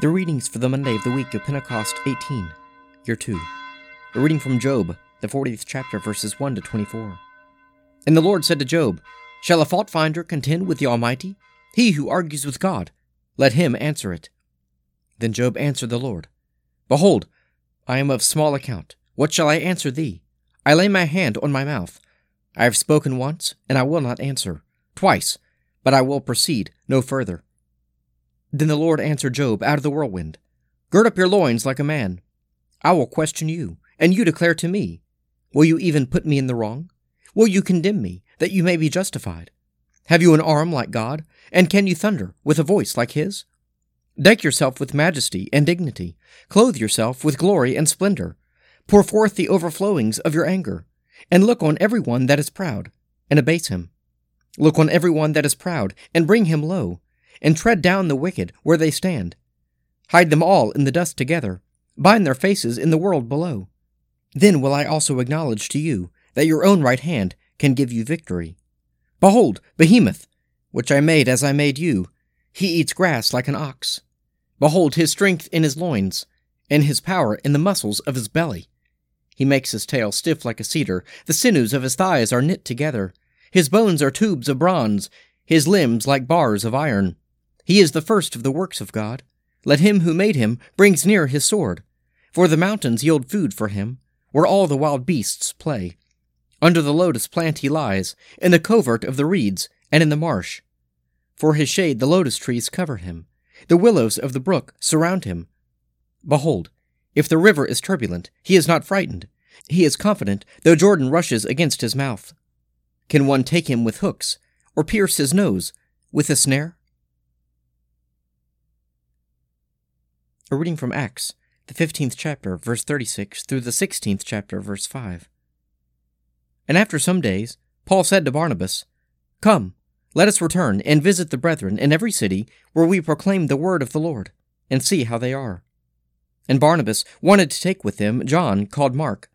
The readings for the Monday of the week of Pentecost 18, Year 2. A reading from Job, the 40th chapter, verses 1 to 24. And the Lord said to Job, Shall a fault finder contend with the Almighty? He who argues with God, let him answer it. Then Job answered the Lord, Behold, I am of small account. What shall I answer thee? I lay my hand on my mouth. I have spoken once, and I will not answer. Twice, but I will proceed no further. Then the Lord answered Job out of the whirlwind Gird up your loins like a man. I will question you, and you declare to me. Will you even put me in the wrong? Will you condemn me, that you may be justified? Have you an arm like God, and can you thunder with a voice like his? Deck yourself with majesty and dignity, clothe yourself with glory and splendor, pour forth the overflowings of your anger, and look on every one that is proud, and abase him. Look on every one that is proud, and bring him low and tread down the wicked where they stand. Hide them all in the dust together, bind their faces in the world below. Then will I also acknowledge to you that your own right hand can give you victory. Behold, Behemoth, which I made as I made you, he eats grass like an ox. Behold his strength in his loins, and his power in the muscles of his belly. He makes his tail stiff like a cedar, the sinews of his thighs are knit together. His bones are tubes of bronze, his limbs like bars of iron. He is the first of the works of God. Let him who made him brings near his sword. For the mountains yield food for him, where all the wild beasts play. Under the lotus plant he lies, in the covert of the reeds, and in the marsh. For his shade the lotus trees cover him, the willows of the brook surround him. Behold, if the river is turbulent, he is not frightened. He is confident, though Jordan rushes against his mouth. Can one take him with hooks, or pierce his nose with a snare? A reading from Acts, the 15th chapter, verse 36, through the 16th chapter, verse 5. And after some days, Paul said to Barnabas, Come, let us return and visit the brethren in every city where we proclaim the word of the Lord, and see how they are. And Barnabas wanted to take with him John, called Mark.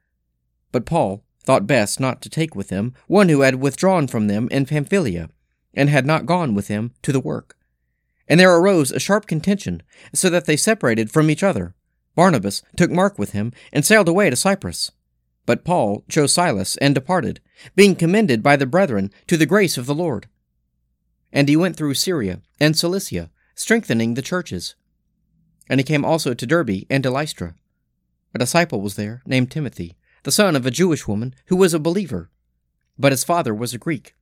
But Paul thought best not to take with him one who had withdrawn from them in Pamphylia, and had not gone with them to the work. And there arose a sharp contention, so that they separated from each other. Barnabas took Mark with him, and sailed away to Cyprus. But Paul chose Silas, and departed, being commended by the brethren to the grace of the Lord. And he went through Syria and Cilicia, strengthening the churches. And he came also to Derbe and to Lystra. A disciple was there, named Timothy, the son of a Jewish woman who was a believer, but his father was a Greek.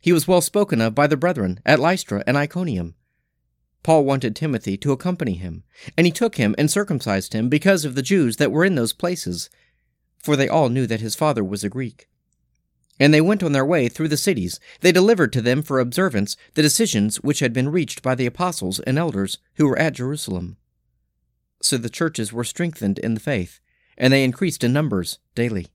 He was well spoken of by the brethren at Lystra and Iconium Paul wanted Timothy to accompany him, and he took him and circumcised him because of the Jews that were in those places, for they all knew that his father was a Greek. And they went on their way through the cities. They delivered to them for observance the decisions which had been reached by the apostles and elders who were at Jerusalem. So the churches were strengthened in the faith, and they increased in numbers daily.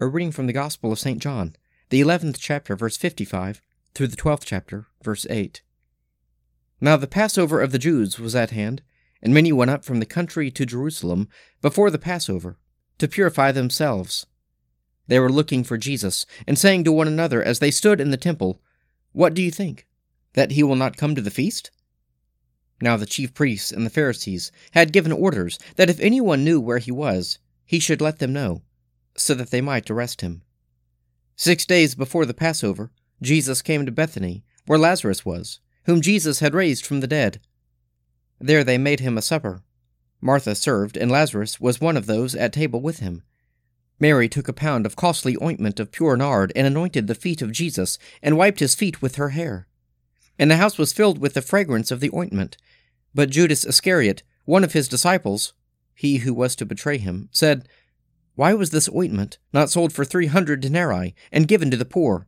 A reading from the Gospel of St. John the 11th chapter, verse 55, through the 12th chapter, verse 8. Now the Passover of the Jews was at hand, and many went up from the country to Jerusalem before the Passover, to purify themselves. They were looking for Jesus, and saying to one another as they stood in the temple, What do you think? That he will not come to the feast? Now the chief priests and the Pharisees had given orders that if anyone knew where he was, he should let them know, so that they might arrest him. Six days before the Passover, Jesus came to Bethany, where Lazarus was, whom Jesus had raised from the dead. There they made him a supper. Martha served, and Lazarus was one of those at table with him. Mary took a pound of costly ointment of pure nard and anointed the feet of Jesus, and wiped his feet with her hair. And the house was filled with the fragrance of the ointment. But Judas Iscariot, one of his disciples, he who was to betray him, said, why was this ointment not sold for three hundred denarii and given to the poor?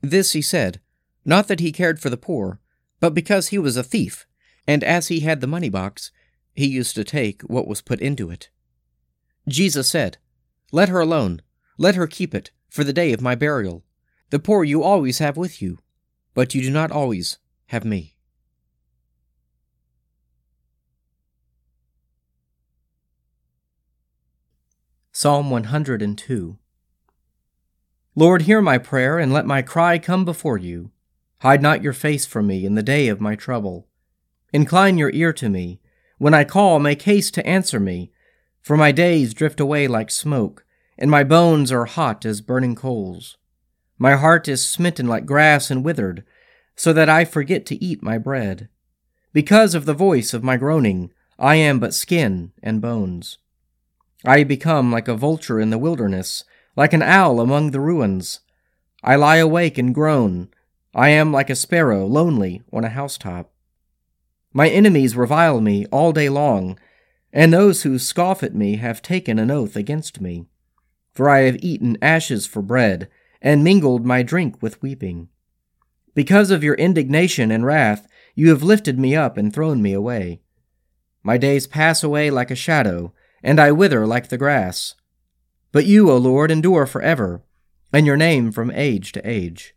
This he said, not that he cared for the poor, but because he was a thief, and as he had the money box, he used to take what was put into it. Jesus said, Let her alone, let her keep it for the day of my burial. The poor you always have with you, but you do not always have me. Psalm 102 Lord, hear my prayer, and let my cry come before you. Hide not your face from me in the day of my trouble. Incline your ear to me. When I call, make haste to answer me. For my days drift away like smoke, and my bones are hot as burning coals. My heart is smitten like grass and withered, so that I forget to eat my bread. Because of the voice of my groaning, I am but skin and bones. I become like a vulture in the wilderness, like an owl among the ruins. I lie awake and groan. I am like a sparrow, lonely on a housetop. My enemies revile me all day long, and those who scoff at me have taken an oath against me. For I have eaten ashes for bread, and mingled my drink with weeping. Because of your indignation and wrath, you have lifted me up and thrown me away. My days pass away like a shadow, and I wither like the grass. But you, O Lord, endure forever, and your name from age to age.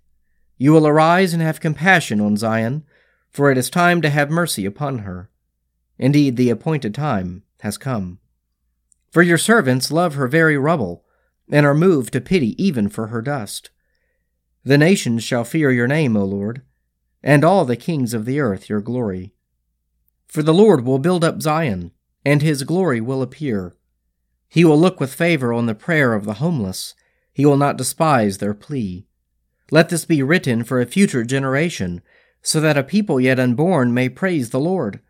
You will arise and have compassion on Zion, for it is time to have mercy upon her. Indeed, the appointed time has come. For your servants love her very rubble, and are moved to pity even for her dust. The nations shall fear your name, O Lord, and all the kings of the earth your glory. For the Lord will build up Zion, and his glory will appear. He will look with favor on the prayer of the homeless, he will not despise their plea. Let this be written for a future generation, so that a people yet unborn may praise the Lord.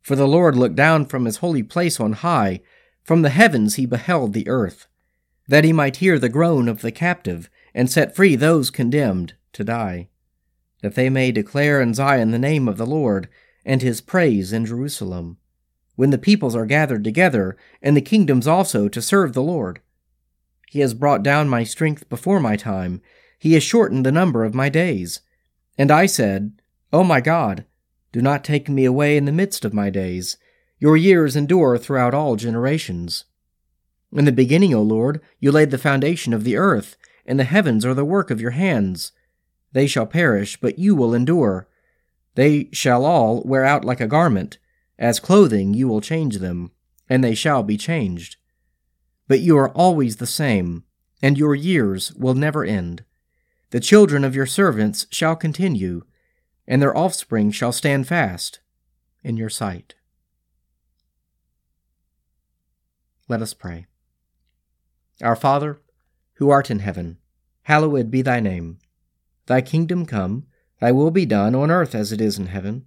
For the Lord looked down from his holy place on high, from the heavens he beheld the earth, that he might hear the groan of the captive, and set free those condemned to die, that they may declare in Zion the name of the Lord, and his praise in Jerusalem, when the peoples are gathered together, and the kingdoms also to serve the Lord. He has brought down my strength before my time, he has shortened the number of my days. And I said, O oh my God, do not take me away in the midst of my days. Your years endure throughout all generations. In the beginning, O Lord, you laid the foundation of the earth, and the heavens are the work of your hands. They shall perish, but you will endure. They shall all wear out like a garment. As clothing you will change them, and they shall be changed. But you are always the same, and your years will never end. The children of your servants shall continue and their offspring shall stand fast in your sight. Let us pray. Our Father, who art in heaven, hallowed be thy name. Thy kingdom come, thy will be done on earth as it is in heaven.